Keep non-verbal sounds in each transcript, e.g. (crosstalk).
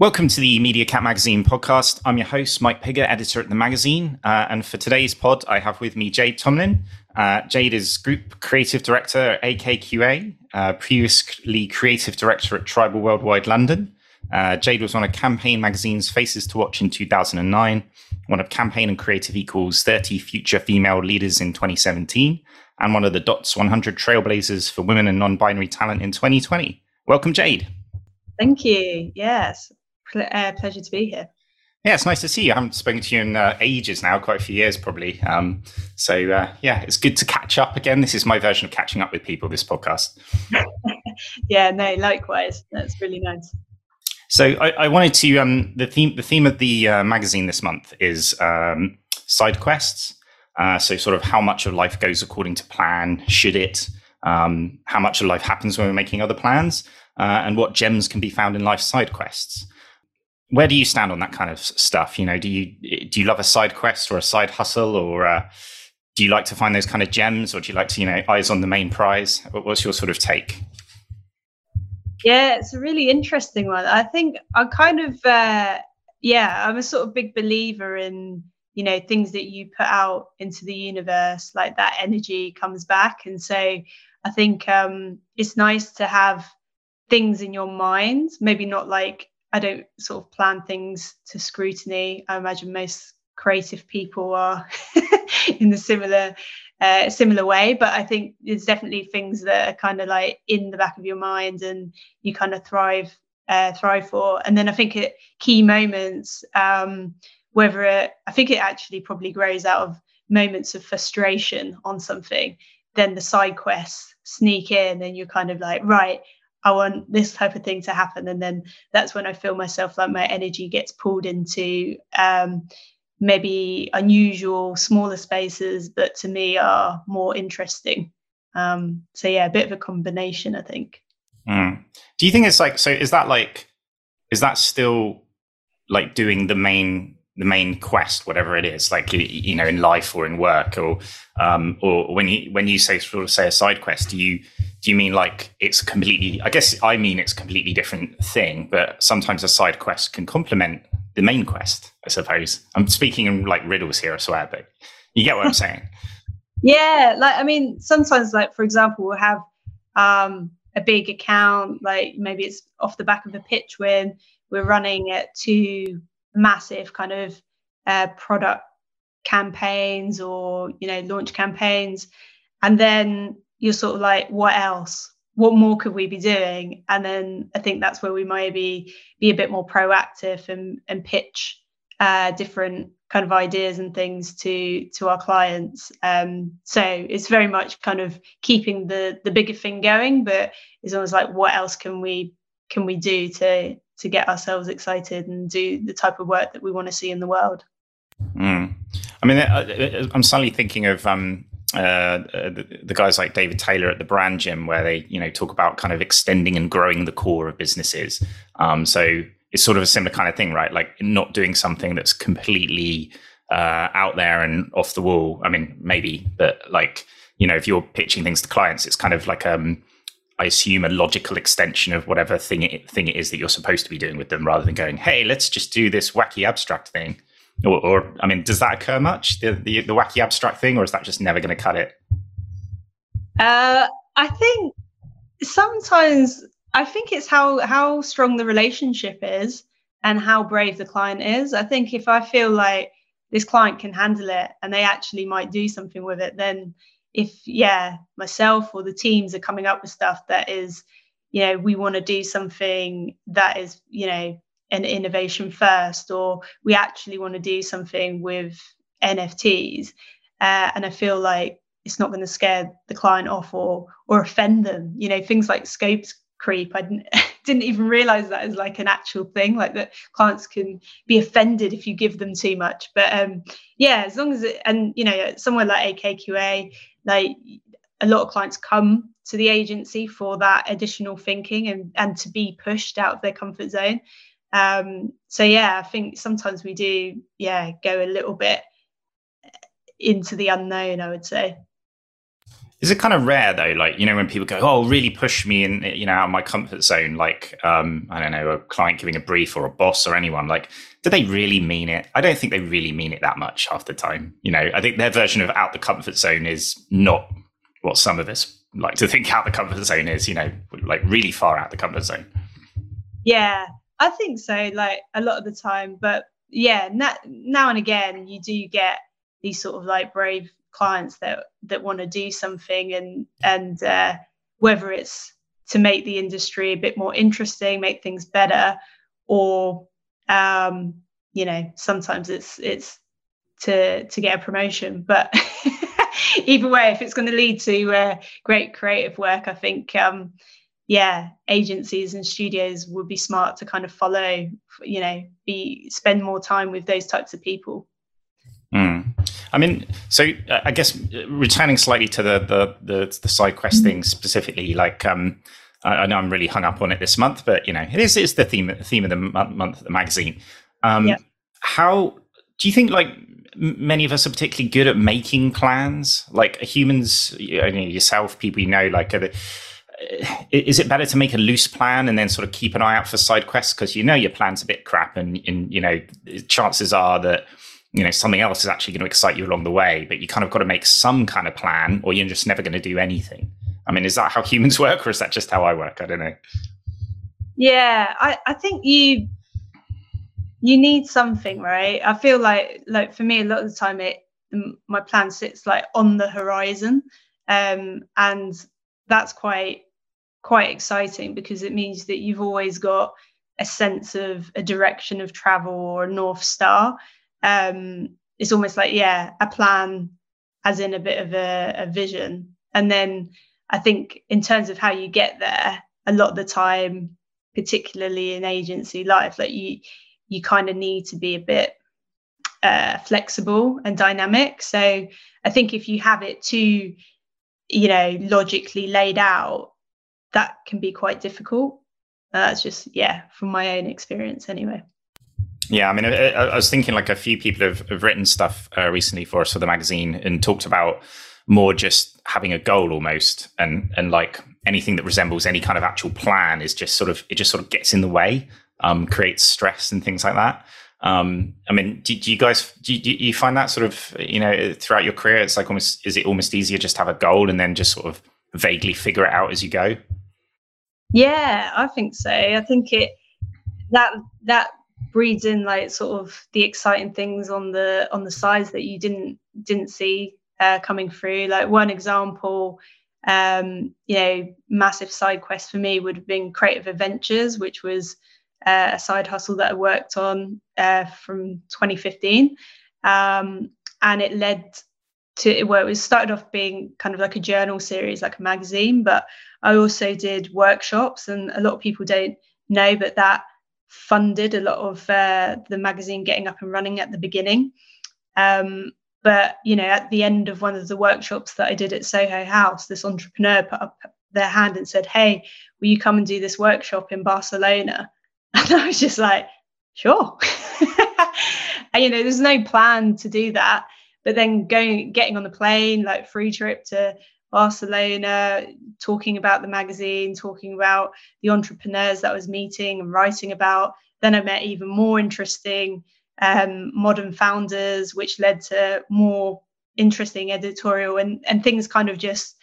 Welcome to the MediaCat Magazine podcast. I'm your host, Mike Piggott, editor at the magazine. Uh, and for today's pod, I have with me Jade Tomlin. Uh, Jade is Group Creative Director at AKQA, uh, previously Creative Director at Tribal Worldwide London. Uh, Jade was one of Campaign Magazine's Faces to Watch in 2009, one of Campaign and Creative Equal's 30 Future Female Leaders in 2017, and one of the Dots' 100 Trailblazers for Women and Non Binary Talent in 2020. Welcome, Jade. Thank you. Yes, uh, pleasure to be here. Yeah, it's nice to see you. I haven't spoken to you in uh, ages now, quite a few years probably. Um, so uh, yeah, it's good to catch up again. This is my version of catching up with people. This podcast. (laughs) yeah, no, likewise. That's really nice. So I, I wanted to um, the theme the theme of the uh, magazine this month is um, side quests. Uh, so sort of how much of life goes according to plan? Should it? Um, how much of life happens when we're making other plans? Uh, and what gems can be found in life side quests? Where do you stand on that kind of stuff? You know, do you do you love a side quest or a side hustle, or uh, do you like to find those kind of gems, or do you like to you know eyes on the main prize? What's your sort of take? Yeah, it's a really interesting one. I think I kind of uh, yeah, I'm a sort of big believer in you know things that you put out into the universe, like that energy comes back, and so I think um, it's nice to have things in your mind, maybe not like I don't sort of plan things to scrutiny. I imagine most creative people are (laughs) in the similar uh, similar way, but I think there's definitely things that are kind of like in the back of your mind and you kind of thrive uh, thrive for. And then I think at key moments, um, whether it, I think it actually probably grows out of moments of frustration on something, then the side quests sneak in and you're kind of like, right, I want this type of thing to happen. And then that's when I feel myself like my energy gets pulled into um, maybe unusual, smaller spaces, but to me are more interesting. Um, so, yeah, a bit of a combination, I think. Mm. Do you think it's like, so is that like, is that still like doing the main the main quest, whatever it is, like you know, in life or in work, or um, or when you when you say sort of say a side quest, do you do you mean like it's completely? I guess I mean it's a completely different thing, but sometimes a side quest can complement the main quest. I suppose I'm speaking in like riddles here, I swear, but you get what I'm saying. (laughs) yeah, like I mean, sometimes, like for example, we'll have um, a big account, like maybe it's off the back of a pitch when we're running at two massive kind of uh, product campaigns or you know launch campaigns. And then you're sort of like what else? What more could we be doing? And then i think that's where we maybe be a bit more proactive and, and pitch uh, different kind of ideas and things to to our clients. Um, so it's very much kind of keeping the the bigger thing going but it's almost like what else can we can we do to to get ourselves excited and do the type of work that we want to see in the world. Mm. I mean, I'm suddenly thinking of um, uh, the, the, guys like David Taylor at the Brand Gym, where they, you know, talk about kind of extending and growing the core of businesses. Um, so it's sort of a similar kind of thing, right? Like not doing something that's completely uh, out there and off the wall. I mean, maybe, but like, you know, if you're pitching things to clients, it's kind of like um, I assume, a logical extension of whatever thing it, thing it is that you're supposed to be doing with them, rather than going, "Hey, let's just do this wacky abstract thing." Or, or I mean, does that occur much the, the, the wacky abstract thing, or is that just never going to cut it? Uh, I think sometimes I think it's how how strong the relationship is and how brave the client is. I think if I feel like this client can handle it and they actually might do something with it, then if yeah myself or the teams are coming up with stuff that is you know we want to do something that is you know an innovation first or we actually want to do something with nfts uh, and i feel like it's not going to scare the client off or or offend them. You know things like scopes creep i didn't, (laughs) didn't even realize that as like an actual thing like that clients can be offended if you give them too much. But um yeah as long as it and you know somewhere like akqa like a lot of clients come to the agency for that additional thinking and and to be pushed out of their comfort zone. Um so yeah i think sometimes we do yeah go a little bit into the unknown i would say is it kind of rare though? Like, you know, when people go, "Oh, really push me in, you know, out of my comfort zone," like, um, I don't know, a client giving a brief or a boss or anyone, like, do they really mean it? I don't think they really mean it that much half the time. You know, I think their version of out the comfort zone is not what some of us like to think out the comfort zone is. You know, like really far out the comfort zone. Yeah, I think so. Like a lot of the time, but yeah, na- now and again, you do get these sort of like brave clients that that want to do something and and uh, whether it's to make the industry a bit more interesting make things better or um, you know sometimes it's it's to to get a promotion but (laughs) either way if it's going to lead to uh, great creative work i think um, yeah agencies and studios would be smart to kind of follow you know be spend more time with those types of people mm. I mean, so uh, I guess uh, returning slightly to the the the, the side quest mm-hmm. thing specifically, like um, I, I, know I'm really hung up on it this month, but you know, it is it's the theme theme of the month of the magazine. Um, yeah. How do you think like many of us are particularly good at making plans? Like humans, you know, yourself, people you know, like. The, uh, is it better to make a loose plan and then sort of keep an eye out for side quests because you know your plan's a bit crap and, and you know chances are that you know something else is actually going to excite you along the way but you kind of got to make some kind of plan or you're just never going to do anything. I mean is that how (laughs) humans work or is that just how i work? I don't know. Yeah i, I think you you need something right? I feel like like for me a lot of the time it my plan sits like on the horizon um, and that's quite quite exciting because it means that you've always got a sense of a direction of travel or a north star um, it's almost like yeah a plan as in a bit of a, a vision. And then i think in terms of how you get there a lot of the time particularly in agency life like you you kind of need to be a bit uh, flexible and dynamic. So i think if you have it too you know logically laid out that can be quite difficult. That's just yeah from my own experience anyway yeah, I mean, I, I, was thinking like a few people have, have written stuff uh, recently for us for the magazine and talked about more just having a goal almost, and and like anything that resembles any kind of actual plan is just sort of it just sort of gets in the way, um, creates stress and things like that. Um, I mean, do, do you guys do you, do you, find that sort of you know throughout your career? It's like almost is it almost easier just to have a goal and then just sort of vaguely figure it out as you go? Yeah, I think so. I think it that that breeds in like sort of the exciting things on the on the sides that you didn't didn't see uh, coming through. Like one example, um, you know, massive side quest for me would have been Creative Adventures, which was uh, a side hustle that I worked on uh, from 2015, um, and it led to well, it was started off being kind of like a journal series, like a magazine, but I also did workshops, and a lot of people don't know, but that funded a lot of uh, the magazine getting up and running at the beginning. Um, but you know, at the end of one of the workshops that I did at Soho House, this entrepreneur put up their hand and said, "Hey, will you come and do this workshop in Barcelona?" (laughs) And I was just like, "Sure." (laughs) and, you know, there's no plan to do that, but then going, getting on the plane, like free trip to Barcelona, talking about the magazine, talking about the entrepreneurs that I was meeting and writing about. Then I met even more interesting um, modern founders, which led to more interesting editorial and, and things kind of just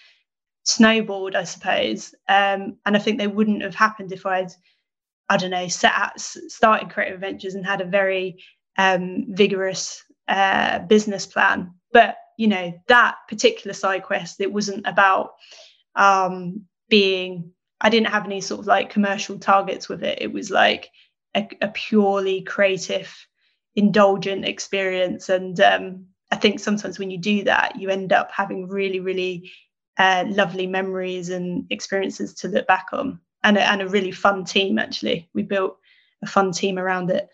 snowballed, I suppose. Um, and I think they wouldn't have happened if I'd, I don't know, set out, started Creative Ventures and had a very um, vigorous uh, business plan. But you know that particular side quest it wasn't about um being i didn't have any sort of like commercial targets with it. It was like a, a purely creative indulgent experience. And um i think sometimes when you do that you end up having really really uh, lovely memories and experiences to look back on. And a, and a really fun team actually. We built a fun team around it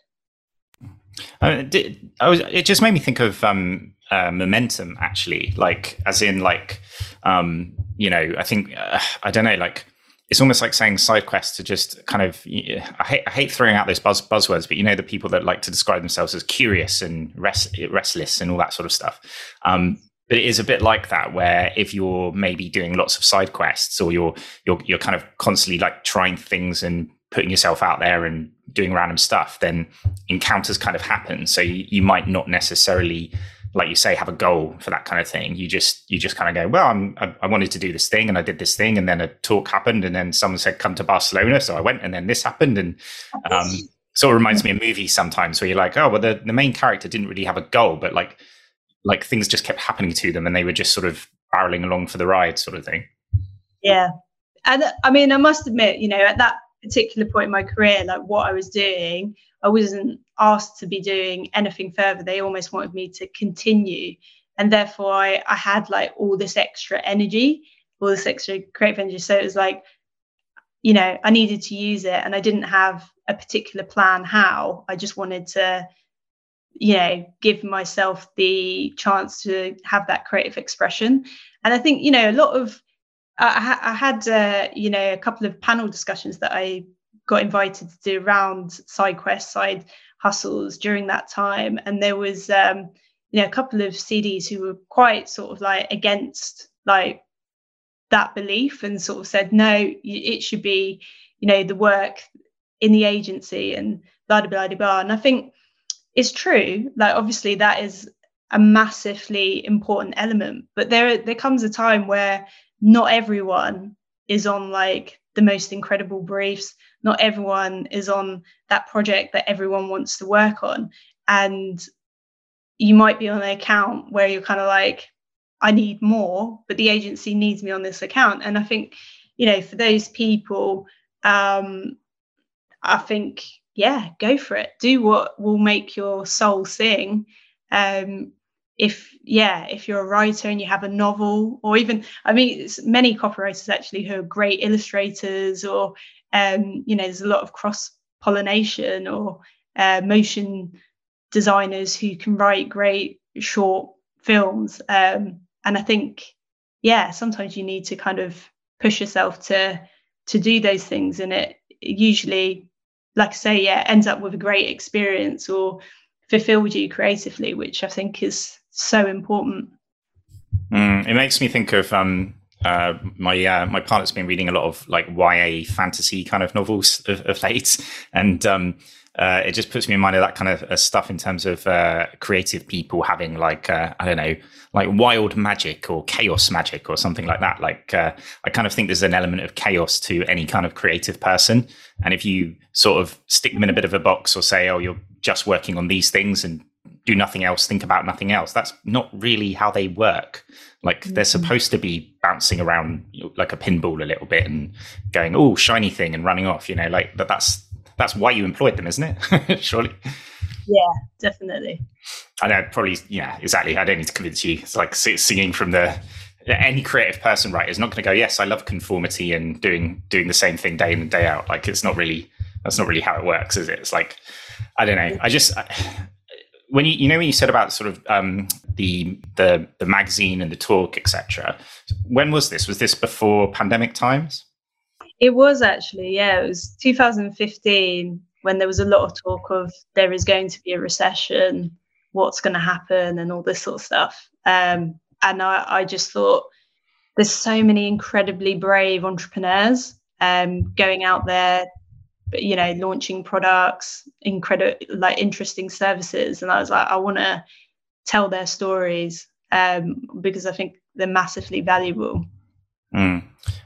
did, I was, it just made me think of um, uh, momentum actually. Like as in like um you know i think uh, i don't know like it's almost like saying side quest to just kind of I hate, I hate throwing out those buzz, buzzwords but you know the people that like to describe themselves as curious and rest, restless and all that sort of stuff. Um but it is a bit like that where if you're maybe doing lots of side quests or you're you're you're kind of constantly like trying things and putting yourself out there and doing random stuff then encounters kind of happen. So you, you might not necessarily like you say have a goal for that kind of thing. You just you just kind of go well I'm, I, I wanted to do this thing and i did this thing and then a talk happened and then someone said come to barcelona. So i went and then this happened and um sort of reminds me of movies sometimes where you're like oh well the, the main character didn't really have a goal but like like things just kept happening to them and they were just sort of barreling along for the ride sort of thing. Yeah. And i mean i must admit you know at that particular point in my career like what i was doing i wasn't asked to be doing anything further. They almost wanted me to continue. And therefore i, I had like all this extra energy all this extra creative energy. So it was like you know i needed to use it and i didn't have a particular plan how. I just wanted to you know give myself the chance to have that creative expression. And i think you know a lot of i, I had uh, you know a couple of panel discussions that i got invited to do around side quests side hustles during that time. And there was um you know a couple of cds who were quite sort of like against like that belief and sort of said no it should be you know the work in the agency and blah blah blah blah. And i think it's true like obviously that is a massively important element but there there comes a time where not everyone is on like the most incredible briefs not everyone is on that project that everyone wants to work on and you might be on an account where you're kind of like i need more but the agency needs me on this account and i think you know for those people um i think yeah, go for it. Do what will make your soul sing. Um, if yeah, if you're a writer and you have a novel, or even I mean, many copywriters actually who are great illustrators, or um, you know, there's a lot of cross pollination, or uh, motion designers who can write great short films. Um, and I think yeah, sometimes you need to kind of push yourself to to do those things, and it usually like I say, yeah, ends up with a great experience or fulfills you creatively, which I think is so important. Mm, it makes me think of um, uh, my uh, my partner's been reading a lot of like YA fantasy kind of novels of, of late, (laughs) and um, uh, it just puts me in mind of that kind of uh, stuff in terms of uh, creative people having like uh, I don't know, like wild magic or chaos magic or something like that. Like I kind of think there's an element of chaos to any kind of creative person, and if you sort of stick them in a bit of a box or say, oh, you're just working on these things and do nothing else, think about nothing else, that's not really how they work. Like mm-hmm. they're supposed to be bouncing around like a pinball a little bit and going, oh, shiny thing, and running off. You know, like that. That's that's why you employed them, isn't it? (laughs) Surely. Yeah, definitely. I know, probably. Yeah, exactly. I don't need to convince you. It's like singing from the any creative person, right, is not going to go. Yes, I love conformity and doing doing the same thing day in and day out. Like it's not really that's not really how it works, is it? It's like I don't know. I just I, when you you know when you said about sort of um, the the the magazine and the talk, etc. When was this? Was this before pandemic times? It was actually, yeah. It was 2015 when there was a lot of talk of there is going to be a recession, what's going to happen, and all this sort of stuff. Um, and I, I, just thought there's so many incredibly brave entrepreneurs um, going out there, you know, launching products, incredible, like interesting services. And I was like, I want to tell their stories um, because I think they're massively valuable. Mm.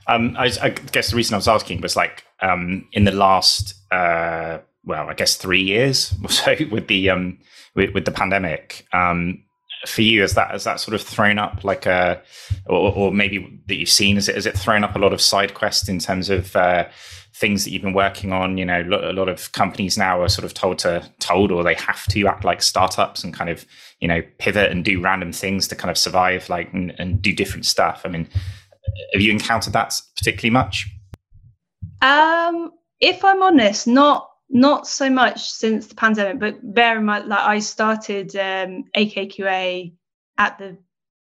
Um, I, I, guess the reason I was asking was like um, in the last, uh, well, I guess three years (laughs) or so with the um, with, with the pandemic. Um, for you, has that has that sort of thrown up like a, or, or maybe that you've seen? Has it has it thrown up a lot of side quests in terms of uh, things that you've been working on? You know, a lot of companies now are sort of told to told or they have to act like startups and kind of you know pivot and do random things to kind of survive, like and, and do different stuff. I mean have you encountered that particularly much? Um, if I'm honest, not not so much since the pandemic, but bear in mind, like I started um, AKQA at the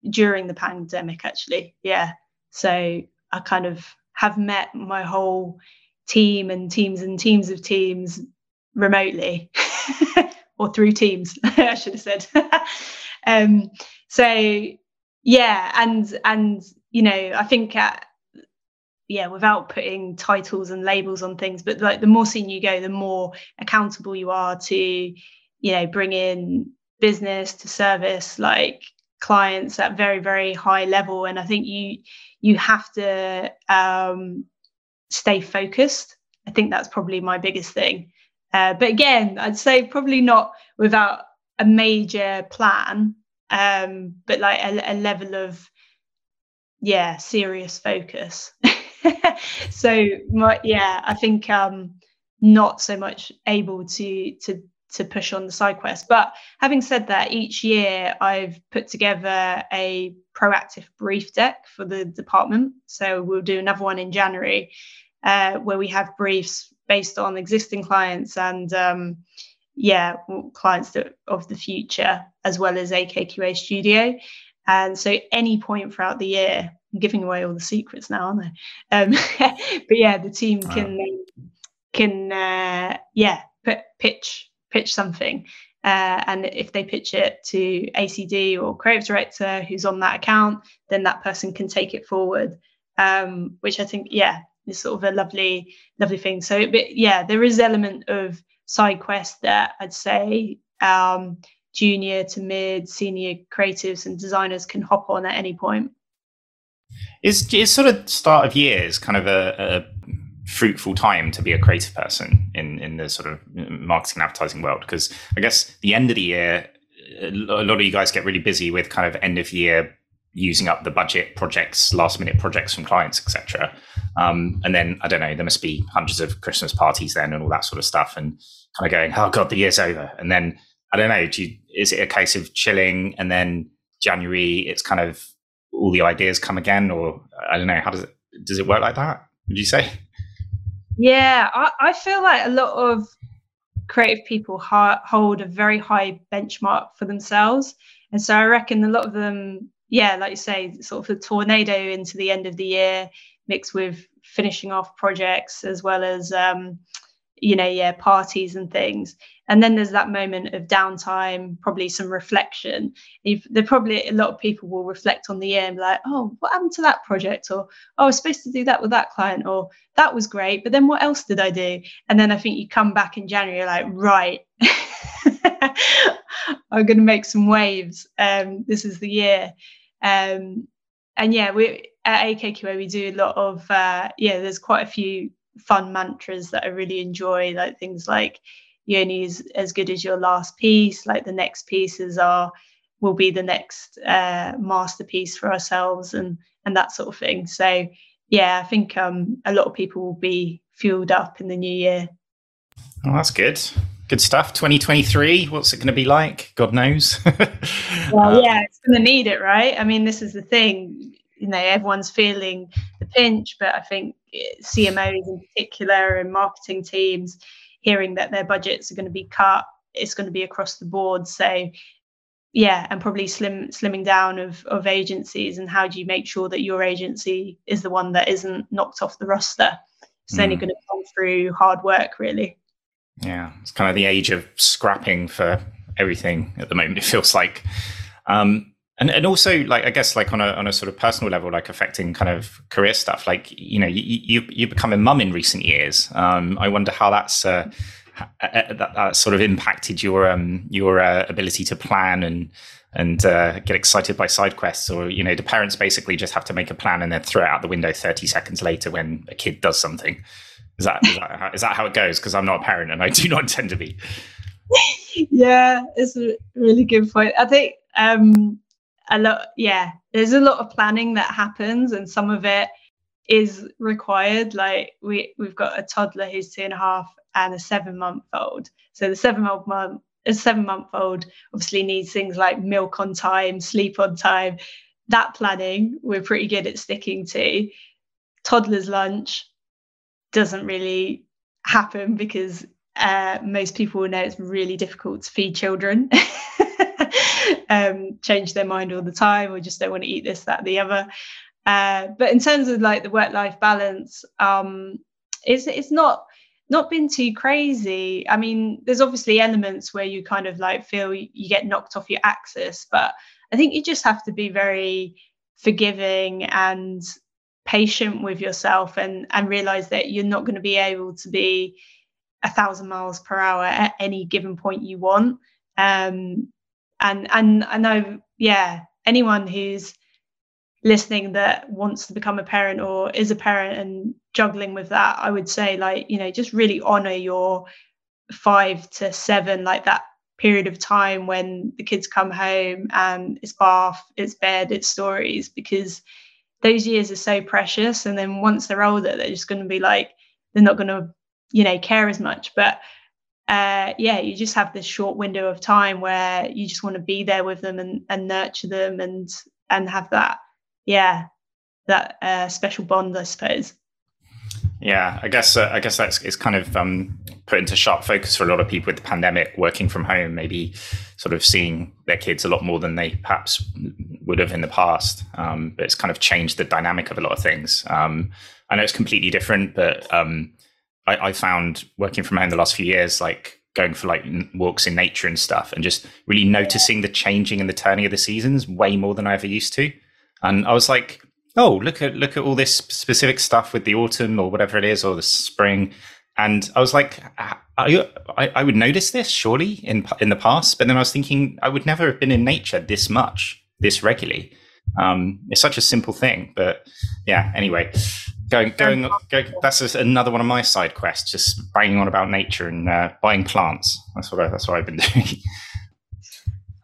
during the pandemic, actually. Yeah, so I kind of have met my whole team and teams and teams of teams remotely. (laughs) Or through teams (laughs) i should have said. (laughs) Um, so yeah and and you know i think at, yeah without putting titles and labels on things but like the more senior you go the more accountable you are to you know bring in business to service like clients at very very high level. And i think you you have to um, stay focused. I think that's probably my biggest thing. Uh, but again i'd say probably not without a major plan um, but like a, a level of yeah serious focus. (laughs) So my, yeah i think um not so much able to to to push on the side quest but having said that each year i've put together a proactive brief deck for the department so we'll do another one in january uh, where we have briefs based on existing clients and um, yeah, clients that, of the future, as well as AKQA Studio. And so, any point throughout the year, I'm giving away all the secrets now, aren't I? Um, (laughs) but yeah, the team can wow. can uh, yeah put, pitch pitch something, uh, and if they pitch it to ACD or creative director who's on that account, then that person can take it forward. Um, which I think yeah is sort of a lovely lovely thing. So, but yeah, there is element of side quest that I'd say um, junior to mid, senior creatives and designers can hop on at any point. Is is sort of start of years kind of a, a fruitful time to be a creative person in in the sort of marketing and advertising world? Because I guess the end of the year, a lot of you guys get really busy with kind of end of year using up the budget projects, last minute projects from clients, etc. Um, and then I don't know, there must be hundreds of Christmas parties then and all that sort of stuff, and kind of going, oh god, the year's over. And then I don't know, do you, is it a case of chilling and then January it's kind of all the ideas come again, or I don't know, how does it does it work like that? Would you say? Yeah, I, I feel like a lot of creative people ha- hold a very high benchmark for themselves. And so I reckon a lot of them yeah, like you say, sort of a tornado into the end of the year, mixed with finishing off projects as well as um, you know, yeah, parties and things. And then there's that moment of downtime, probably some reflection. If there probably a lot of people will reflect on the year and be like, oh, what happened to that project? Or oh, I was supposed to do that with that client, or that was great, but then what else did I do? And then I think you come back in January, like, right. (laughs) I'm going to make some waves. Um, this is the year. Um, and yeah, we at AKQA we do a lot of uh, yeah. There's quite a few fun mantras that I really enjoy, like things like "You only is as good as your last piece." Like the next pieces are will be the next uh, masterpiece for ourselves, and and that sort of thing. So yeah, I think um, a lot of people will be fueled up in the new year. Oh, that's good good stuff 2023 what's it going to be like god knows (laughs) well yeah it's going to need it right i mean this is the thing you know everyone's feeling the pinch but i think cmos in particular and marketing teams hearing that their budgets are going to be cut it's going to be across the board so yeah and probably slim slimming down of of agencies and how do you make sure that your agency is the one that isn't knocked off the roster it's mm. only going to come through hard work really yeah, it's kind of the age of scrapping for everything at the moment. It feels like, um, and and also like I guess like on a on a sort of personal level, like affecting kind of career stuff. Like you know, you you, you become a mum in recent years. Um, I wonder how that's. Uh, that, that sort of impacted your um, your uh, ability to plan and and uh, get excited by side quests, or you know, the parents basically just have to make a plan and then throw it out the window thirty seconds later when a kid does something. Is that is that how, is that how it goes? Because I'm not a parent and I do not intend to be. (laughs) yeah, it's a really good point. I think um, a lot. Yeah, there's a lot of planning that happens, and some of it is required. Like we we've got a toddler who's two and a half and a seven month old. So the seven month a seven month old obviously needs things like milk on time, sleep on time. That planning we're pretty good at sticking to. Toddler's lunch, doesn't really happen because uh, most people will know it's really difficult to feed children. (laughs) um, change their mind all the time or just don't want to eat this, that, the other. Uh, but in terms of like the work-life balance, um, it's it's not not been too crazy. I mean, there's obviously elements where you kind of like feel you get knocked off your axis, but I think you just have to be very forgiving and patient with yourself and and realize that you're not going to be able to be a thousand miles per hour at any given point you want um and and i know yeah anyone who's listening that wants to become a parent or is a parent and juggling with that i would say like you know just really honor your five to seven like that period of time when the kids come home and it's bath it's bed it's stories because those years are so precious. And then once they're older they're just going to be like they're not going to you know care as much. But uh, yeah you just have this short window of time where you just want to be there with them and, and nurture them and and have that yeah that uh, special bond i suppose. Yeah i guess uh, i guess that's it's kind of um, put into sharp focus for a lot of people with the pandemic working from home maybe sort of seeing their kids a lot more than they perhaps would have in the past. Um, but it's kind of changed the dynamic of a lot of things. Um, i know it's completely different but um, I, I found working from home the last few years, like going for like walks in nature and stuff, and just really noticing the changing and the turning of the seasons way more than I ever used to. And I was like, oh, look at look at all this specific stuff with the autumn or whatever it is, or the spring. And I was like, I, I would notice this surely in in the past, but then I was thinking I would never have been in nature this much, this regularly. Um, it's such a simple thing, but yeah. Anyway, Going, going, going that's just another one of my side quests. Just banging on about nature and uh, buying plants. That's what I, that's what I've been (laughs) doing.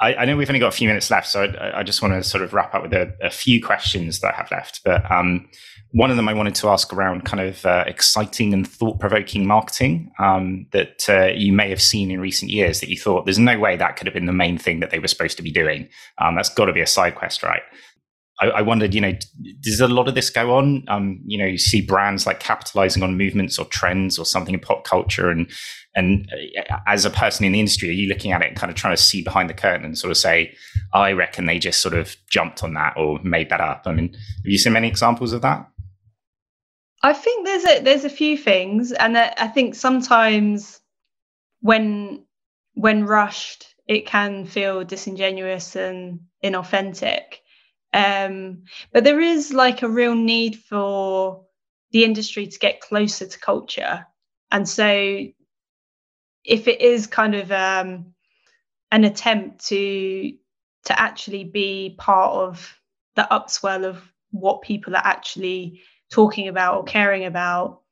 I, I, know we've only got a few minutes left, so I, I just want to sort of wrap up with a, a, few questions that I have left. But um, one of them I wanted to ask around kind of uh, exciting and thought-provoking marketing um, that uh, you may have seen in recent years that you thought there's no way that could have been the main thing that they were supposed to be doing. Um, that's got to be a side quest, right? I, I, wondered, you know, does a lot of this go on? Um, you know, you see brands like capitalizing on movements or trends or something in pop culture, and and uh, as a person in the industry, are you looking at it and kind of trying to see behind the curtain and sort of say, I reckon they just sort of jumped on that or made that up? I mean, have you seen many examples of that? I think there's a there's a few things, and I think sometimes when when rushed, it can feel disingenuous and inauthentic. Um, but there is like a real need for the industry to get closer to culture. And so if it is kind of um, an attempt to to actually be part of the upswell of what people are actually talking about or caring about,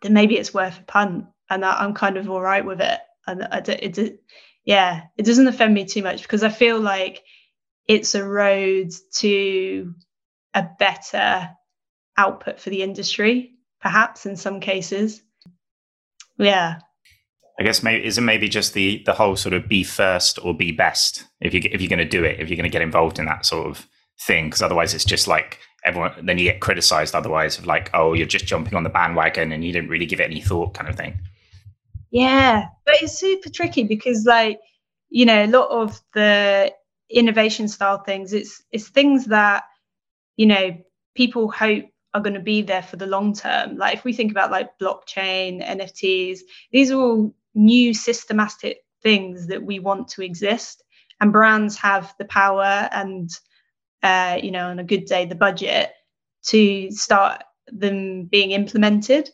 then maybe it's worth a punt. And I'm kind of all right with it. And I, it, it, yeah, it doesn't offend me too much because I feel like it's a road to a better output for the industry, perhaps in some cases. Yeah. I guess maybe is it maybe just the the whole sort of be first or be best if you if you're going to do it if you're going to get involved in that sort of thing because otherwise it's just like everyone then you get criticized otherwise of like oh you're just jumping on the bandwagon and you didn't really give it any thought kind of thing. Yeah, but it's super tricky because like you know a lot of the innovation style things. It's it's things that you know people hope are going to be there for the long term. Like if we think about like blockchain nfts these are all new systematic things that we want to exist. And brands have the power and uh, you know on a good day the budget to start them being implemented.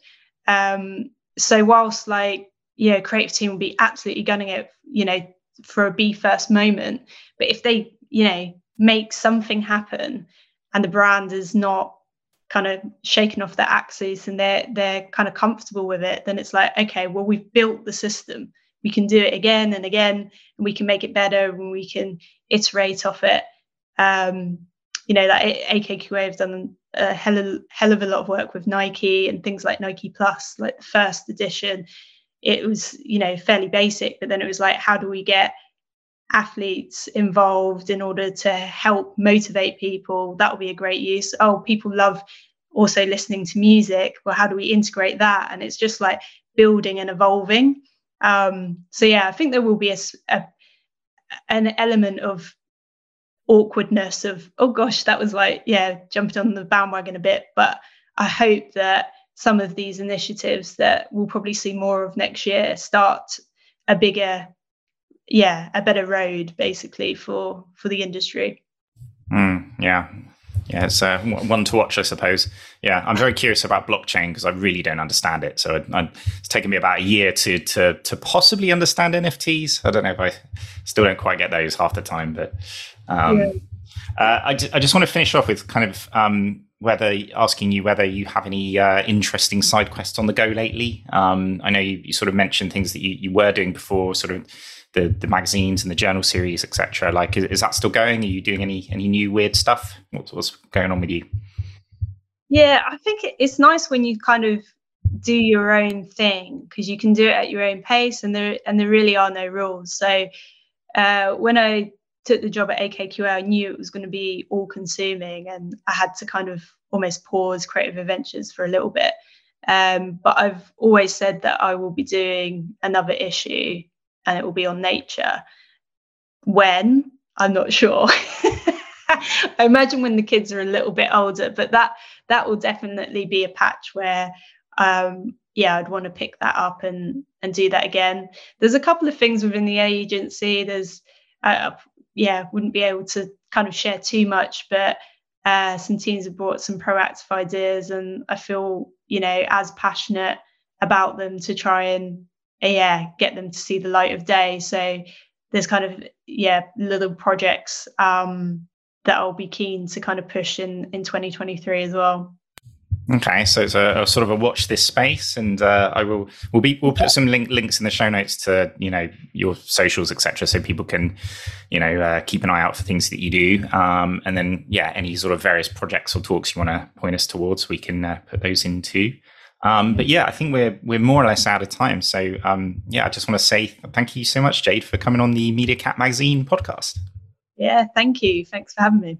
Um, so whilst like yeah creative team will be absolutely gunning it you know for a be first moment but if they you know make something happen and the brand is not kind of shaken off their axis and they're they're kind of comfortable with it then it's like okay well we've built the system. We can do it again and again and we can make it better and we can iterate off it. Um you know that akqa have done a hell of, hell of a lot of work with nike and things like nike plus like the first edition. It was you know fairly basic but then it was like how do we get athletes involved in order to help motivate people that would be a great use. Oh people love also listening to music. Well how do we integrate that? And it's just like building and evolving. Um so yeah i think there will be a, a an element of awkwardness of oh gosh that was like yeah jumping on the bandwagon a bit. But i hope that some of these initiatives that we'll probably see more of next year start a bigger yeah a better road basically for for the industry. Mm, yeah, yeah, it's uh, one to watch, I suppose. Yeah, I'm very curious about blockchain because I really don't understand it. So it, I, it's taken me about a year to to to possibly understand NFTs. I don't know if I still don't quite get those half the time, but um, yeah. uh, I, I just want to finish off with kind of um, whether asking you whether you have any uh, interesting side quests on the go lately. Um, I know you, you, sort of mentioned things that you, you were doing before, sort of the the magazines and the journal series, etc. Like, is, is, that still going? Are you doing any any new weird stuff? What's, what's going on with you? Yeah, I think it's nice when you kind of do your own thing because you can do it at your own pace, and there and there really are no rules. So uh, when I took the job at AKQA, I knew it was going to be all consuming, and I had to kind of almost pause creative adventures for a little bit. Um, but I've always said that I will be doing another issue and it will be on nature. When? I'm not sure. (laughs) I imagine when the kids are a little bit older, but that that will definitely be a patch where um, yeah, I'd want to pick that up and and do that again. There's a couple of things within the agency. There's uh, yeah, wouldn't be able to kind of share too much, but uh, some teams have brought some proactive ideas, and I feel you know as passionate about them to try and yeah get them to see the light of day so there's kind of yeah little projects um that I'll be keen to kind of push in in 2023 as well Okay, so it's a, a, sort of a watch this space, and uh, I will we'll be we'll put some link, links in the show notes to you know your socials etc. So people can you know uh, keep an eye out for things that you do, um, and then yeah, any sort of various projects or talks you want to point us towards, we can uh, put those into. Um, but yeah, I think we're we're more or less out of time. So um, yeah, I just want to say thank you so much, Jade, for coming on the MediaCat Magazine podcast. Yeah, thank you. Thanks for having me.